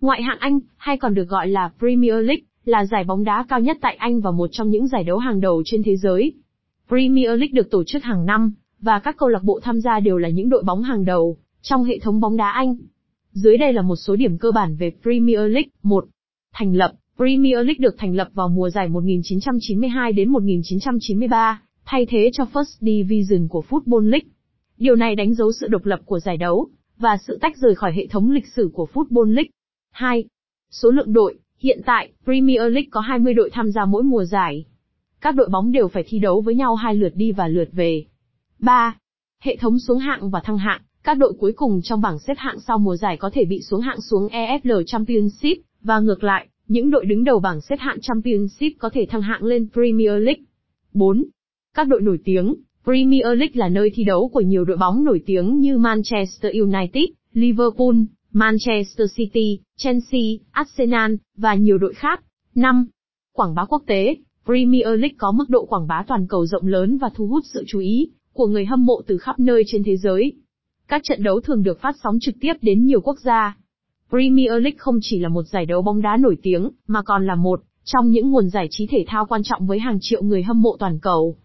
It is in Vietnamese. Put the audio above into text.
Ngoại hạng Anh, hay còn được gọi là Premier League, là giải bóng đá cao nhất tại Anh và một trong những giải đấu hàng đầu trên thế giới. Premier League được tổ chức hàng năm, và các câu lạc bộ tham gia đều là những đội bóng hàng đầu trong hệ thống bóng đá Anh. Dưới đây là một số điểm cơ bản về Premier League. 1. Thành lập Premier League được thành lập vào mùa giải 1992 đến 1993, thay thế cho First Division của Football League. Điều này đánh dấu sự độc lập của giải đấu, và sự tách rời khỏi hệ thống lịch sử của Football League. 2. Số lượng đội, hiện tại, Premier League có 20 đội tham gia mỗi mùa giải. Các đội bóng đều phải thi đấu với nhau hai lượt đi và lượt về. 3. Hệ thống xuống hạng và thăng hạng, các đội cuối cùng trong bảng xếp hạng sau mùa giải có thể bị xuống hạng xuống EFL Championship, và ngược lại, những đội đứng đầu bảng xếp hạng Championship có thể thăng hạng lên Premier League. 4. Các đội nổi tiếng, Premier League là nơi thi đấu của nhiều đội bóng nổi tiếng như Manchester United, Liverpool, Manchester City, Chelsea, Arsenal, và nhiều đội khác. 5. Quảng bá quốc tế, Premier League có mức độ quảng bá toàn cầu rộng lớn và thu hút sự chú ý của người hâm mộ từ khắp nơi trên thế giới. Các trận đấu thường được phát sóng trực tiếp đến nhiều quốc gia. Premier League không chỉ là một giải đấu bóng đá nổi tiếng, mà còn là một trong những nguồn giải trí thể thao quan trọng với hàng triệu người hâm mộ toàn cầu.